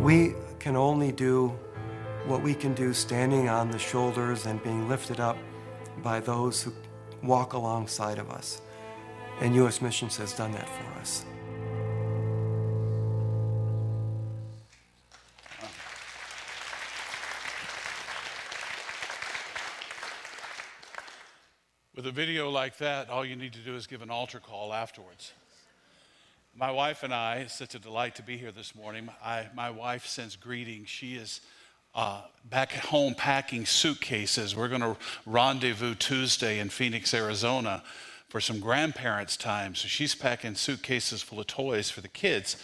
We can only do what we can do standing on the shoulders and being lifted up by those who walk alongside of us. And U.S. Missions has done that for us. With a video like that, all you need to do is give an altar call afterwards. My wife and I, it's such a delight to be here this morning. I, my wife sends greetings. She is uh, back at home packing suitcases. We're going to rendezvous Tuesday in Phoenix, Arizona for some grandparents' time. So she's packing suitcases full of toys for the kids.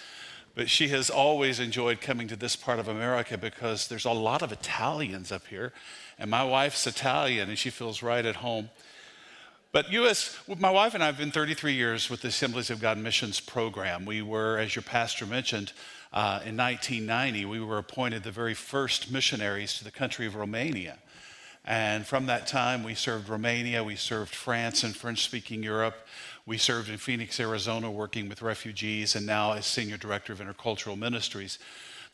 But she has always enjoyed coming to this part of America because there's a lot of Italians up here. And my wife's Italian and she feels right at home. But U.S., my wife and I have been 33 years with the Assemblies of God Missions Program. We were, as your pastor mentioned, uh, in 1990, we were appointed the very first missionaries to the country of Romania. And from that time, we served Romania, we served France and French speaking Europe. We served in Phoenix, Arizona, working with refugees, and now as Senior Director of Intercultural Ministries.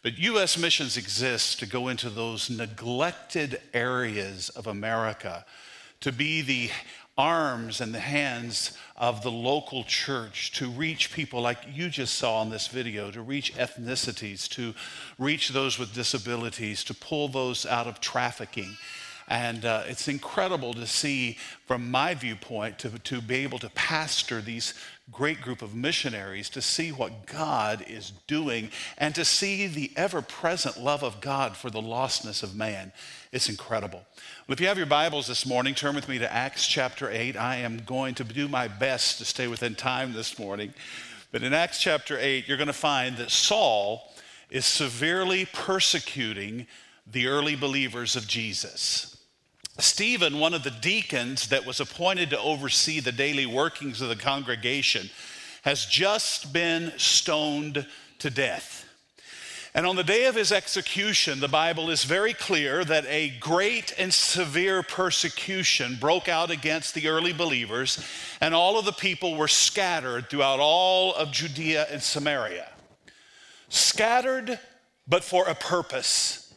But U.S. missions exist to go into those neglected areas of America, to be the arms and the hands of the local church to reach people like you just saw in this video, to reach ethnicities, to reach those with disabilities, to pull those out of trafficking. And uh, it's incredible to see, from my viewpoint, to, to be able to pastor these great group of missionaries, to see what God is doing, and to see the ever present love of God for the lostness of man. It's incredible. Well, if you have your Bibles this morning, turn with me to Acts chapter 8. I am going to do my best to stay within time this morning. But in Acts chapter 8, you're going to find that Saul is severely persecuting the early believers of Jesus. Stephen, one of the deacons that was appointed to oversee the daily workings of the congregation, has just been stoned to death. And on the day of his execution, the Bible is very clear that a great and severe persecution broke out against the early believers, and all of the people were scattered throughout all of Judea and Samaria. Scattered, but for a purpose.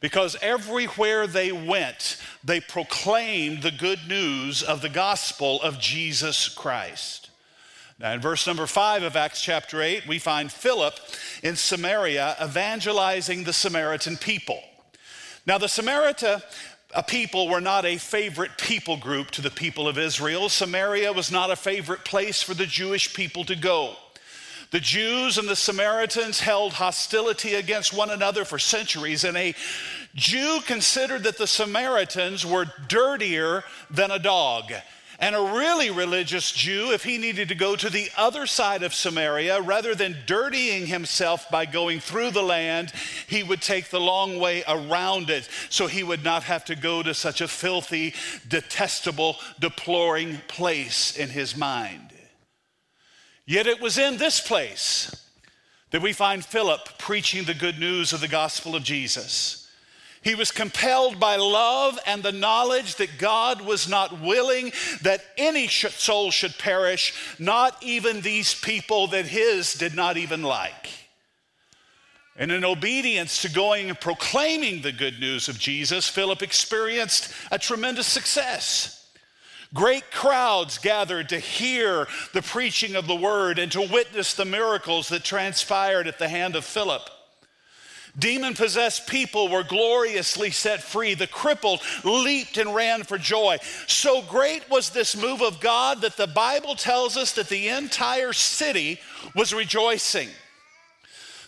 Because everywhere they went, they proclaimed the good news of the gospel of Jesus Christ. Now, in verse number five of Acts chapter 8, we find Philip in Samaria evangelizing the Samaritan people. Now, the Samaritan people were not a favorite people group to the people of Israel. Samaria was not a favorite place for the Jewish people to go. The Jews and the Samaritans held hostility against one another for centuries, and a Jew considered that the Samaritans were dirtier than a dog. And a really religious Jew, if he needed to go to the other side of Samaria, rather than dirtying himself by going through the land, he would take the long way around it so he would not have to go to such a filthy, detestable, deploring place in his mind. Yet it was in this place that we find Philip preaching the good news of the gospel of Jesus. He was compelled by love and the knowledge that God was not willing that any soul should perish, not even these people that his did not even like. And in obedience to going and proclaiming the good news of Jesus, Philip experienced a tremendous success. Great crowds gathered to hear the preaching of the word and to witness the miracles that transpired at the hand of Philip. Demon possessed people were gloriously set free. The crippled leaped and ran for joy. So great was this move of God that the Bible tells us that the entire city was rejoicing.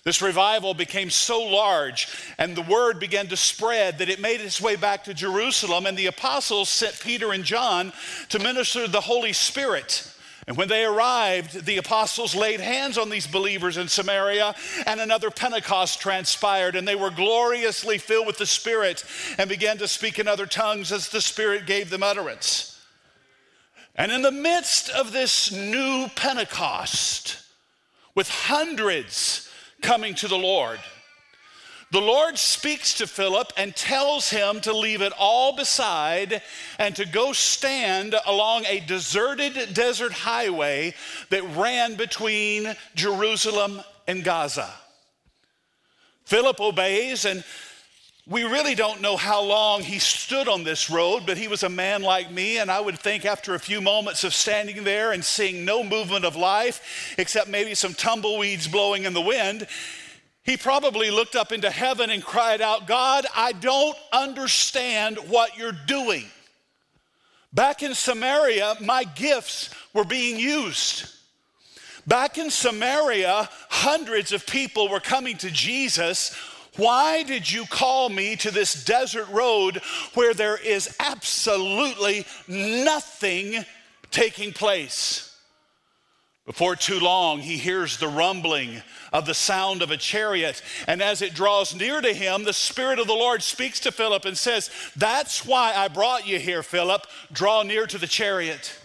This revival became so large and the word began to spread that it made its way back to Jerusalem, and the apostles sent Peter and John to minister the Holy Spirit. And when they arrived, the apostles laid hands on these believers in Samaria, and another Pentecost transpired, and they were gloriously filled with the Spirit and began to speak in other tongues as the Spirit gave them utterance. And in the midst of this new Pentecost, with hundreds coming to the Lord, the Lord speaks to Philip and tells him to leave it all beside and to go stand along a deserted desert highway that ran between Jerusalem and Gaza. Philip obeys, and we really don't know how long he stood on this road, but he was a man like me, and I would think after a few moments of standing there and seeing no movement of life, except maybe some tumbleweeds blowing in the wind, he probably looked up into heaven and cried out, God, I don't understand what you're doing. Back in Samaria, my gifts were being used. Back in Samaria, hundreds of people were coming to Jesus why did you call me to this desert road where there is absolutely nothing taking place? Before too long, he hears the rumbling of the sound of a chariot. And as it draws near to him, the Spirit of the Lord speaks to Philip and says, That's why I brought you here, Philip. Draw near to the chariot.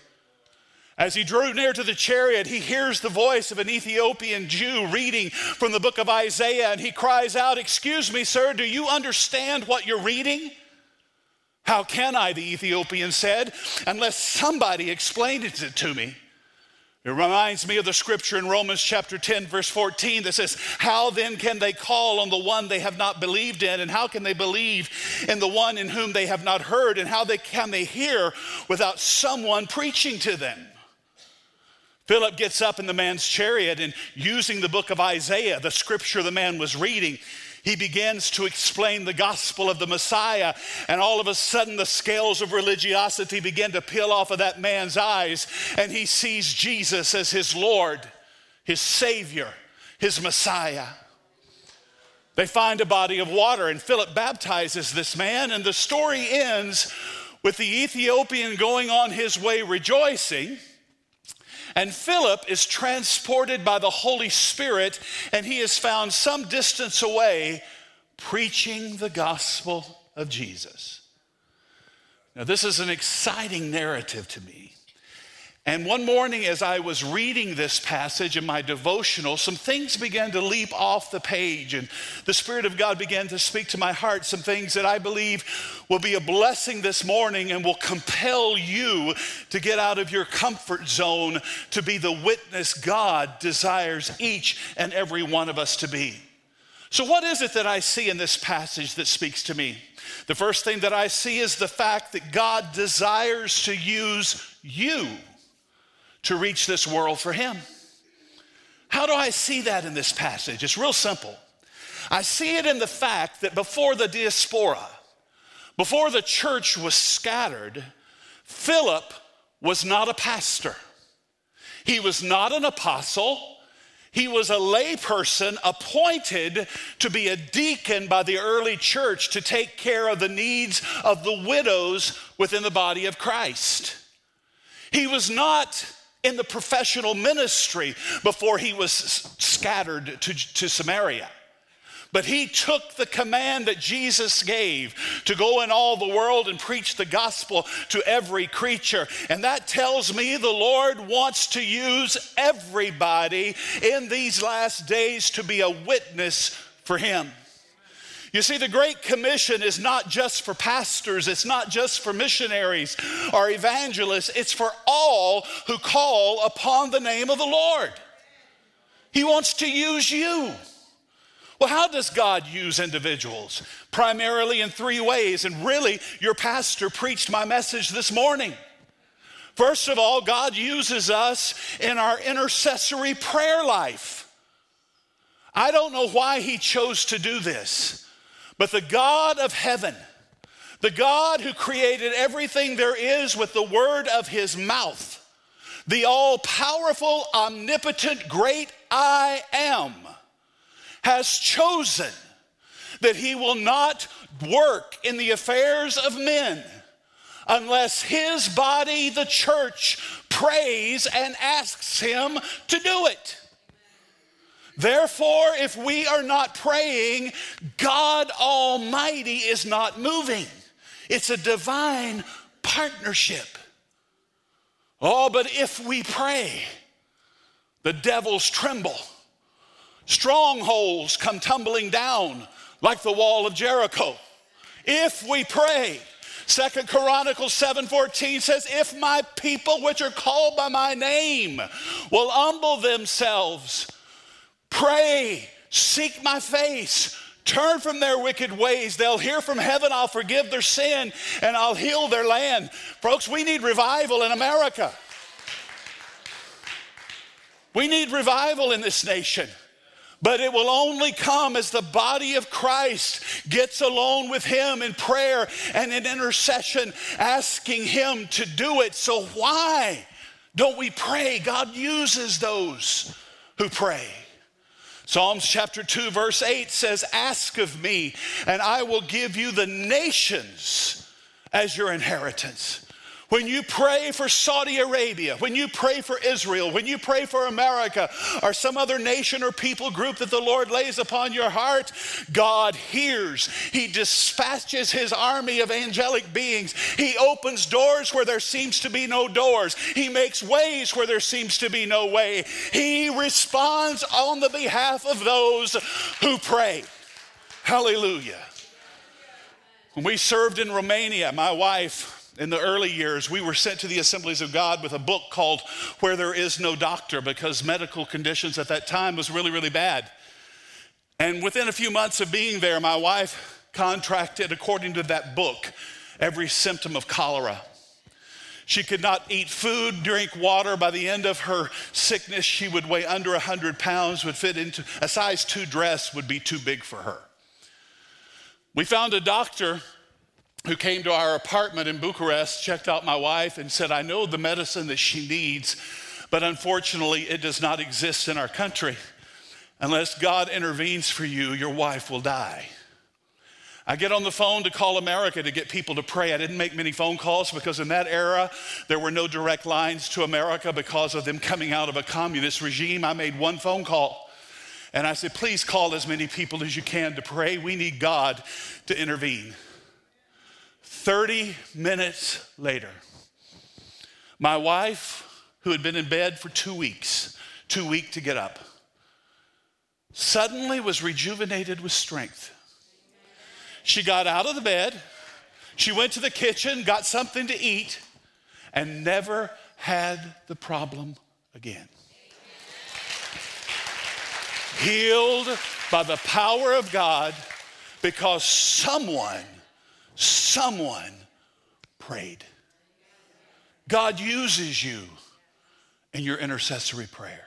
As he drew near to the chariot, he hears the voice of an Ethiopian Jew reading from the book of Isaiah, and he cries out, Excuse me, sir, do you understand what you're reading? How can I, the Ethiopian said, unless somebody explained it to me? It reminds me of the scripture in Romans chapter 10, verse 14 that says, How then can they call on the one they have not believed in? And how can they believe in the one in whom they have not heard? And how they, can they hear without someone preaching to them? Philip gets up in the man's chariot and using the book of Isaiah, the scripture the man was reading, he begins to explain the gospel of the Messiah. And all of a sudden, the scales of religiosity begin to peel off of that man's eyes, and he sees Jesus as his Lord, his Savior, his Messiah. They find a body of water, and Philip baptizes this man, and the story ends with the Ethiopian going on his way rejoicing and Philip is transported by the Holy Spirit, and he is found some distance away preaching the gospel of Jesus. Now, this is an exciting narrative to me. And one morning, as I was reading this passage in my devotional, some things began to leap off the page, and the Spirit of God began to speak to my heart some things that I believe will be a blessing this morning and will compel you to get out of your comfort zone to be the witness God desires each and every one of us to be. So, what is it that I see in this passage that speaks to me? The first thing that I see is the fact that God desires to use you to reach this world for Him. How do I see that in this passage? It's real simple. I see it in the fact that before the diaspora, before the church was scattered, Philip was not a pastor. He was not an apostle. He was a layperson appointed to be a deacon by the early church to take care of the needs of the widows within the body of Christ. He was not in the professional ministry before he was scattered to, to Samaria. But he took the command that Jesus gave to go in all the world and preach the gospel to every creature. And that tells me the Lord wants to use everybody in these last days to be a witness for him. You see, the Great Commission is not just for pastors, it's not just for missionaries or evangelists, it's for all who call upon the name of the Lord. He wants to use you. Well, how does God use individuals? Primarily in three ways, and really, your pastor preached my message this morning. First of all, God uses us in our intercessory prayer life. I don't know why He chose to do this. But the God of heaven, the God who created everything there is with the word of his mouth, the all powerful, omnipotent, great I am, has chosen that he will not work in the affairs of men unless his body, the church, prays and asks him to do it. Therefore, if we are not praying, God Almighty is not moving. It's a divine partnership. Oh, but if we pray, the devils tremble. Strongholds come tumbling down like the wall of Jericho. If we pray, Second Chronicles 7:14 says, "If my people which are called by my name will humble themselves Pray, seek my face, Turn from their wicked ways. They'll hear from heaven, I'll forgive their sin, and I'll heal their land. Folks, we need revival in America. We need revival in this nation. But it will only come as the body of Christ gets alone with Him in prayer and in intercession, asking Him to do it. So, why don't we pray? God uses those who pray. Psalms chapter 2, verse 8 says, Ask of me, and I will give you the nations as your inheritance. When you pray for Saudi Arabia, when you pray for Israel, when you pray for America or some other nation or people group that the Lord lays upon your heart, God hears. He dispatches his army of angelic beings. He opens doors where there seems to be no doors. He makes ways where there seems to be no way. He responds on the behalf of those who pray. Hallelujah. When we served in Romania, my wife, in the early years, we were sent to the Assemblies of God with a book called Where There Is No Doctor because medical conditions at that time was really, really bad. And within a few months of being there, my wife contracted, according to that book, every symptom of cholera. She could not eat food, drink water. By the end of her sickness, she would weigh under 100 pounds, would fit into a size two dress, would be too big for her. We found a doctor who came to our apartment in Bucharest, checked out my wife, and said, I know the medicine that she needs, but unfortunately, it does not exist in our country. Unless God intervenes for you, your wife will die. I get on the phone to call America to get people to pray. I didn't make many phone calls because in that era, there were no direct lines to America because of them coming out of a communist regime. I made one phone call. And I said, please call as many people as you can to pray. We need God to intervene. 30 minutes later, my wife, who had been in bed for two weeks, too weak to get up, suddenly was rejuvenated with strength. She got out of the bed, she went to the kitchen, got something to eat, and never had the problem again. Healed by the power of God because someone someone prayed. God uses you in your intercessory prayer.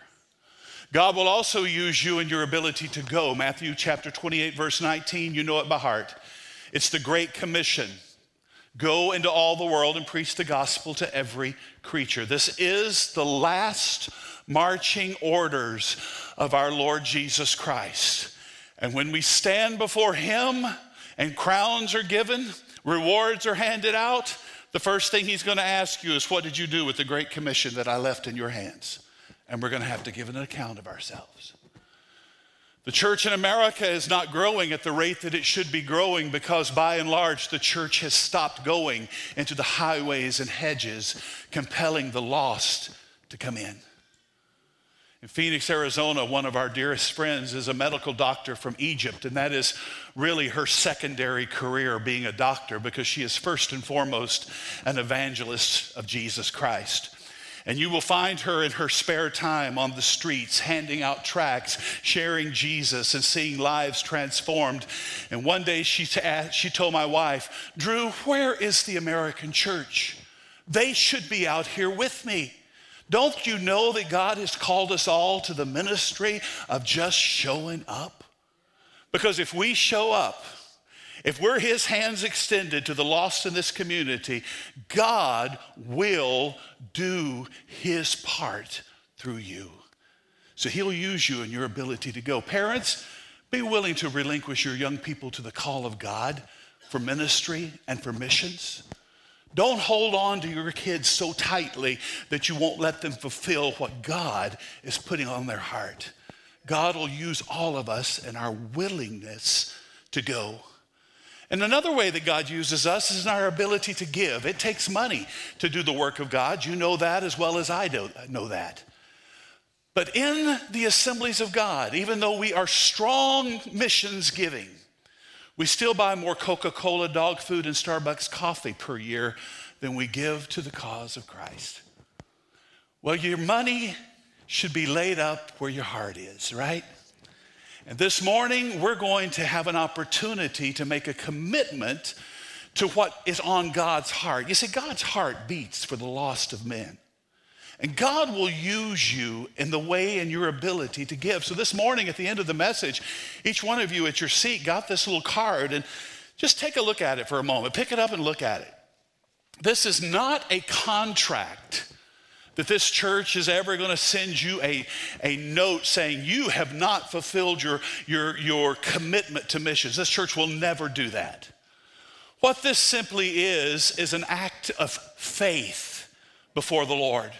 God will also use you in your ability to go. Matthew chapter 28, verse 19, you know it by heart. It's the Great Commission. Go into all the world and preach the gospel to every creature. This is the last marching orders of our Lord Jesus Christ. And when we stand before Him, and crowns are given, rewards are handed out, the first thing he's going to ask you is, What did you do with the Great Commission that I left in your hands? And we're going to have to give an account of ourselves. The church in America is not growing at the rate that it should be growing because, by and large, the church has stopped going into the highways and hedges, compelling the lost to come in. In Phoenix, Arizona, one of our dearest friends is a medical doctor from Egypt, and that is really her secondary career being a doctor because she is first and foremost an evangelist of Jesus Christ. And you will find her in her spare time on the streets, handing out tracts, sharing Jesus, and seeing lives transformed. And one day she, she told my wife, Drew, where is the American church? They should be out here with me. Don't you know that God has called us all to the ministry of just showing up? Because if we show up, if we're his hands extended to the lost in this community, God will do his part through you. So he'll use you and your ability to go. Parents, be willing to relinquish your young people to the call of God for ministry and for missions. Don't hold on to your kids so tightly that you won't let them fulfill what God is putting on their heart. God will use all of us and our willingness to go. And another way that God uses us is in our ability to give. It takes money to do the work of God. You know that as well as I know that. But in the assemblies of God, even though we are strong missions giving, we still buy more Coca Cola, dog food, and Starbucks coffee per year than we give to the cause of Christ. Well, your money should be laid up where your heart is, right? And this morning, we're going to have an opportunity to make a commitment to what is on God's heart. You see, God's heart beats for the lost of men. And God will use you in the way and your ability to give. So this morning at the end of the message, each one of you at your seat got this little card and just take a look at it for a moment. Pick it up and look at it. This is not a contract that this church is ever going to send you a, a note saying you have not fulfilled your, your, your commitment to missions. This church will never do that. What this simply is, is an act of faith before the Lord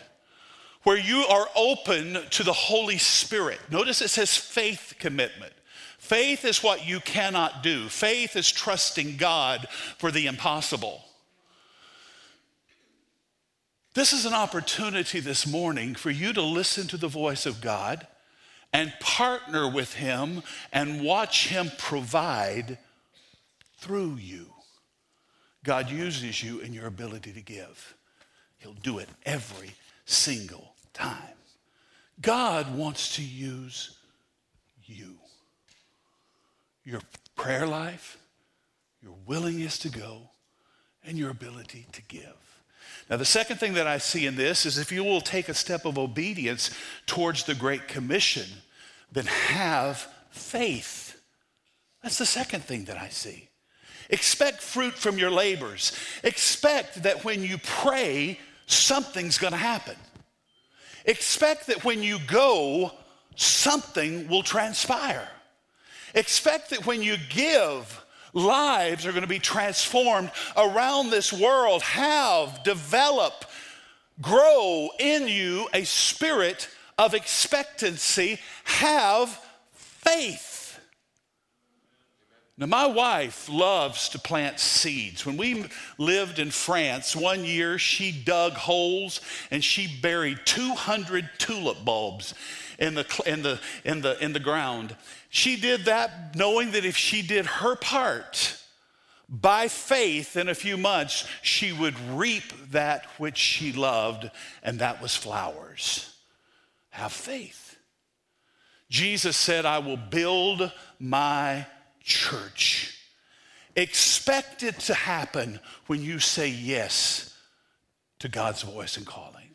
where you are open to the Holy Spirit. Notice it says faith commitment. Faith is what you cannot do, faith is trusting God for the impossible. This is an opportunity this morning for you to listen to the voice of God and partner with Him and watch Him provide through you. God uses you in your ability to give. He'll do it every single time. God wants to use you. Your prayer life, your willingness to go, and your ability to give. Now, the second thing that I see in this is if you will take a step of obedience towards the Great Commission, then have faith. That's the second thing that I see. Expect fruit from your labors. Expect that when you pray, something's going to happen. Expect that when you go, something will transpire. Expect that when you give, lives are going to be transformed around this world. Have, develop, grow in you a spirit of expectancy. Have faith. Now, my wife loves to plant seeds. When we lived in France, one year she dug holes and she buried 200 tulip bulbs in the, in the, in the, in the ground. She did that knowing that if she did her part, by faith, in a few months, she would reap that which she loved, and that was flowers. Have faith. Jesus said, I will build my church. Expect it to happen when you say yes to God's voice and calling.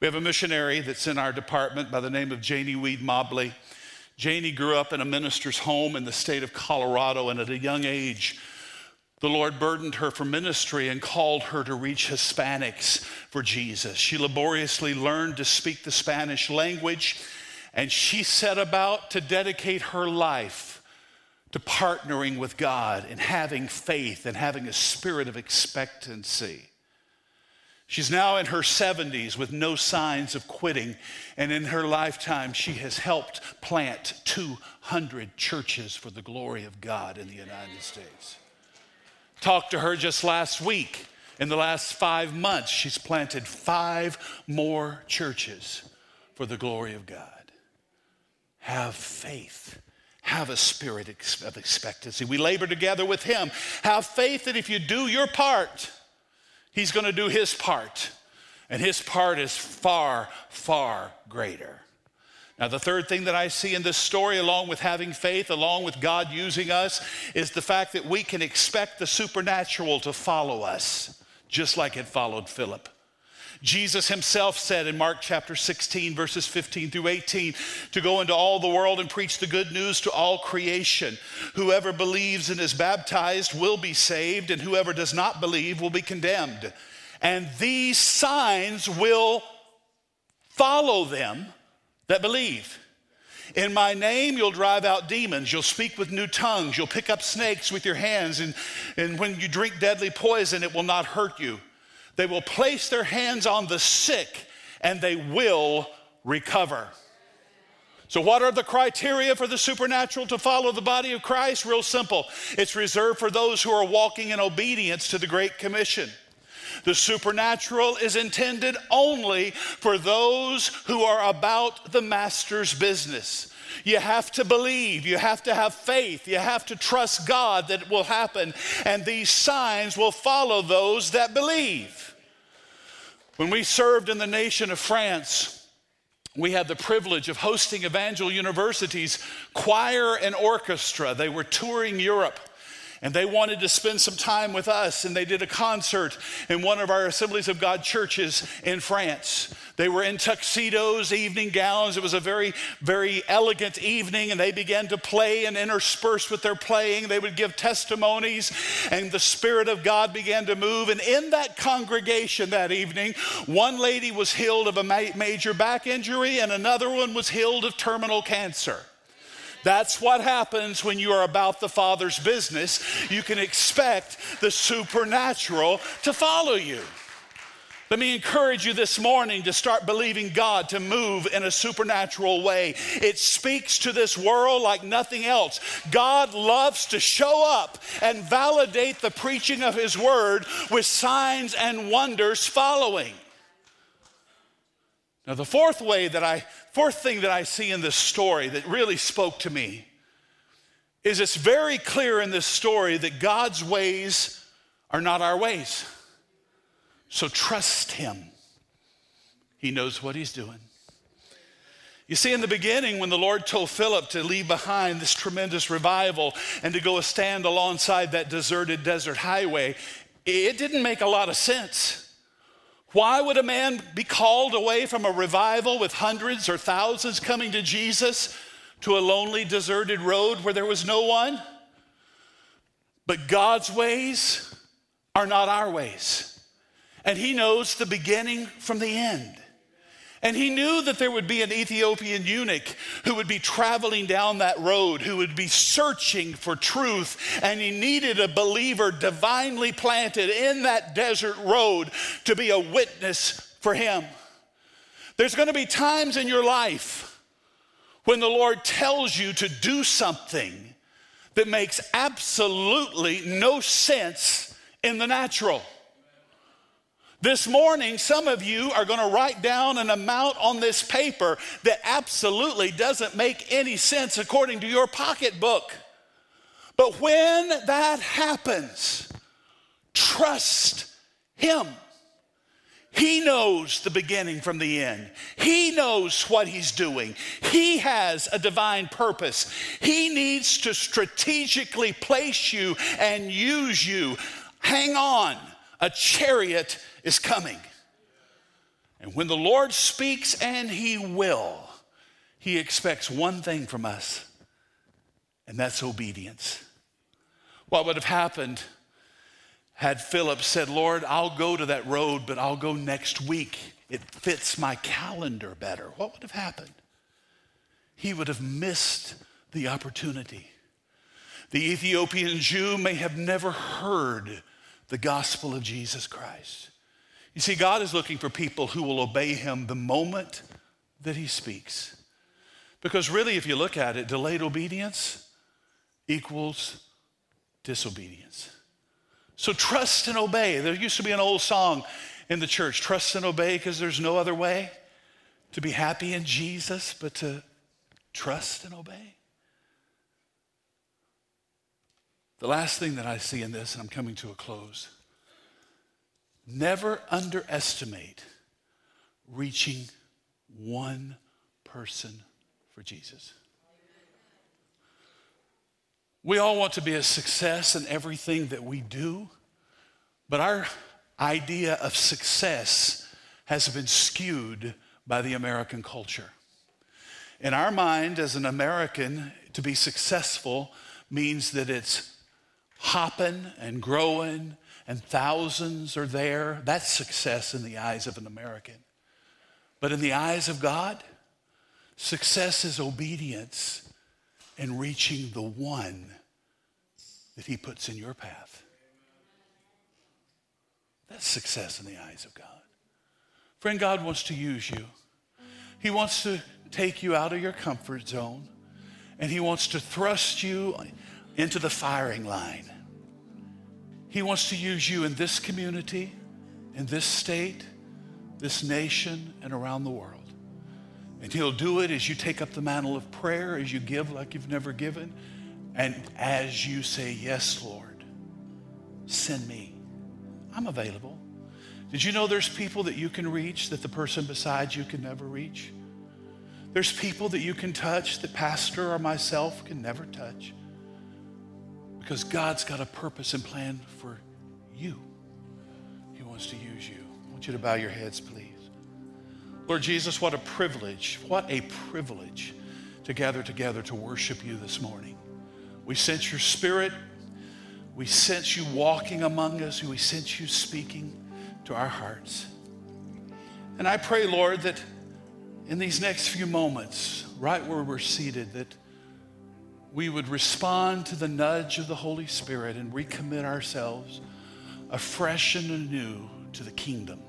We have a missionary that's in our department by the name of Janie Weed Mobley. Janie grew up in a minister's home in the state of Colorado, and at a young age, the Lord burdened her for ministry and called her to reach Hispanics for Jesus. She laboriously learned to speak the Spanish language, and she set about to dedicate her life to partnering with God and having faith and having a spirit of expectancy. She's now in her 70s with no signs of quitting, and in her lifetime, she has helped plant 200 churches for the glory of God in the United States. Talked to her just last week. In the last five months, she's planted five more churches for the glory of God. Have faith have a spirit of expectancy. We labor together with Him. Have faith that if you do your part, He's going to do His part. And His part is far, far greater. Now, the third thing that I see in this story, along with having faith, along with God using us, is the fact that we can expect the supernatural to follow us, just like it followed Philip. Jesus himself said in Mark chapter 16, verses 15 through 18, to go into all the world and preach the good news to all creation. Whoever believes and is baptized will be saved, and whoever does not believe will be condemned. And these signs will follow them that believe. In my name, you'll drive out demons. You'll speak with new tongues. You'll pick up snakes with your hands. And, and when you drink deadly poison, it will not hurt you. They will place their hands on the sick and they will recover. So, what are the criteria for the supernatural to follow the body of Christ? Real simple it's reserved for those who are walking in obedience to the Great Commission. The supernatural is intended only for those who are about the master's business. You have to believe, you have to have faith, you have to trust God that it will happen, and these signs will follow those that believe. When we served in the nation of France, we had the privilege of hosting Evangel University's choir and orchestra. They were touring Europe and they wanted to spend some time with us and they did a concert in one of our assemblies of god churches in france. They were in tuxedos evening gowns. It was a very very elegant evening and they began to play and interspersed with their playing. They would give testimonies and the spirit of god began to move. And in that congregation that evening one lady was healed of a major back injury and another one was healed of terminal cancer that's what happens when you are about the Father's business. You can expect the supernatural to follow you. Let me encourage you this morning to start believing God to move in a supernatural way. It speaks to this world like nothing else. God loves to show up and validate the preaching of His word with signs and wonders following. Now, the fourth way that I, fourth thing that I see in this story that really spoke to me is it's very clear in this story that God's ways are not our ways. So trust Him. He knows what He's doing. You see, in the beginning, when the Lord told Philip to leave behind this tremendous revival and to go stand alongside that deserted desert highway, it didn't make a lot of sense. Why would a man be called away from a revival with hundreds or thousands coming to Jesus to a lonely, deserted road where there was no one? But God's ways are not our ways. And He knows the beginning from the end. And he knew that there would be an Ethiopian eunuch who would be traveling down that road, who would be searching for truth. And he needed a believer divinely planted in that desert road to be a witness for him. There's going to be times in your life when the Lord tells you to do something that makes absolutely no sense in the natural. This morning, some of you are going to write down an amount on this paper that absolutely doesn't make any sense according to your pocketbook. But when that happens, trust Him. He knows the beginning from the end. He knows what he's doing. He has a divine purpose. He needs to strategically place you and use you. Hang on. A chariot is coming. And when the Lord speaks, and He will, He expects one thing from us, and that's obedience. What would have happened had Philip said, Lord, I'll go to that road, but I'll go next week? It fits my calendar better. What would have happened? He would have missed the opportunity. The Ethiopian Jew may have never heard the gospel of Jesus Christ. You see, God is looking for people who will obey him the moment that he speaks. Because really, if you look at it, delayed obedience equals disobedience. So trust and obey. There used to be an old song in the church trust and obey because there's no other way to be happy in Jesus but to trust and obey. The last thing that I see in this, and I'm coming to a close Never underestimate reaching one person for Jesus. We all want to be a success in everything that we do, but our idea of success has been skewed by the American culture. In our mind, as an American, to be successful means that it's hopping and growing and thousands are there. That's success in the eyes of an American. But in the eyes of God, success is obedience and reaching the one that He puts in your path. That's success in the eyes of God. Friend, God wants to use you. He wants to take you out of your comfort zone and He wants to thrust you into the firing line. He wants to use you in this community, in this state, this nation, and around the world. And He'll do it as you take up the mantle of prayer, as you give like you've never given, and as you say, Yes, Lord, send me. I'm available. Did you know there's people that you can reach that the person beside you can never reach? There's people that you can touch that Pastor or myself can never touch because God's got a purpose and plan for you. He wants to use you. I want you to bow your heads, please. Lord Jesus, what a privilege, what a privilege to gather together to worship you this morning. We sense your spirit. We sense you walking among us. We sense you speaking to our hearts. And I pray, Lord, that in these next few moments, right where we're seated, that we would respond to the nudge of the Holy Spirit and recommit ourselves afresh and anew to the kingdom.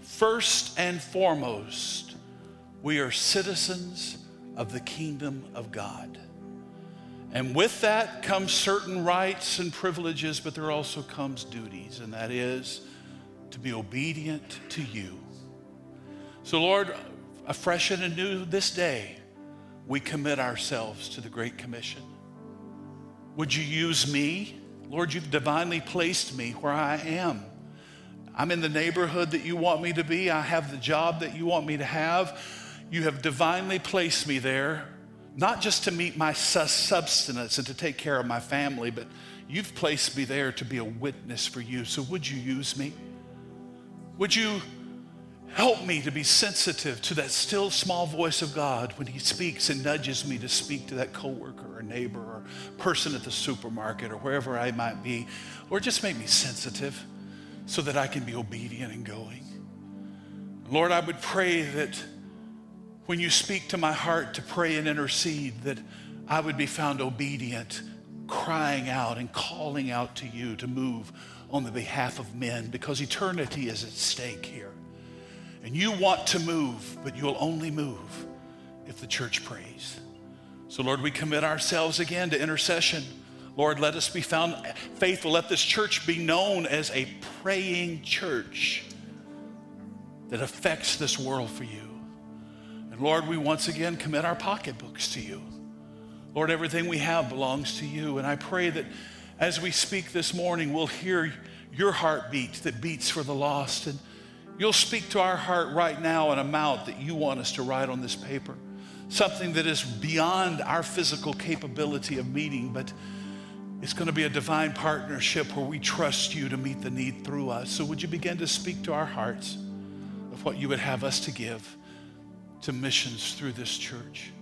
First and foremost, we are citizens of the kingdom of God. And with that comes certain rights and privileges, but there also comes duties, and that is to be obedient to you. So, Lord, afresh and anew this day, we commit ourselves to the Great Commission. Would you use me? Lord, you've divinely placed me where I am. I'm in the neighborhood that you want me to be. I have the job that you want me to have. You have divinely placed me there, not just to meet my substance and to take care of my family, but you've placed me there to be a witness for you. So would you use me? Would you help me to be sensitive to that still small voice of God when he speaks and nudges me to speak to that coworker or neighbor or person at the supermarket or wherever I might be? Or just make me sensitive so that I can be obedient and going. Lord, I would pray that when you speak to my heart to pray and intercede, that I would be found obedient, crying out and calling out to you to move on the behalf of men because eternity is at stake here. And you want to move, but you'll only move if the church prays. So, Lord, we commit ourselves again to intercession. Lord, let us be found faithful. Let this church be known as a praying church that affects this world for you. And Lord, we once again commit our pocketbooks to you. Lord, everything we have belongs to you. And I pray that as we speak this morning, we'll hear your heartbeat that beats for the lost. And you'll speak to our heart right now an amount that you want us to write on this paper. Something that is beyond our physical capability of meeting, but it's going to be a divine partnership where we trust you to meet the need through us. So, would you begin to speak to our hearts of what you would have us to give to missions through this church?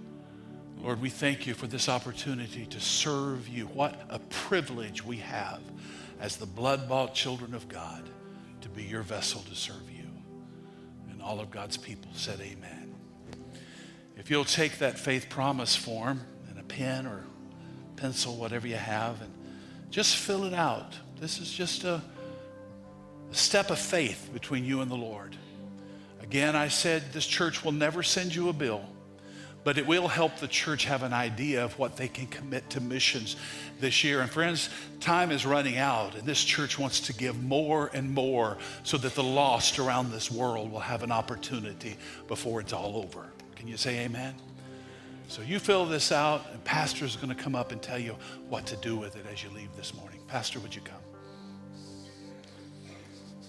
Lord, we thank you for this opportunity to serve you. What a privilege we have as the blood bought children of God to be your vessel to serve you. All of God's people said, Amen. If you'll take that faith promise form and a pen or pencil, whatever you have, and just fill it out. This is just a, a step of faith between you and the Lord. Again, I said this church will never send you a bill, but it will help the church have an idea of what they can commit to missions this year. And friends, time is running out, and this church wants to give more and more so that the lost around this world will have an opportunity before it's all over. Can you say amen? So you fill this out, and Pastor is going to come up and tell you what to do with it as you leave this morning. Pastor, would you come?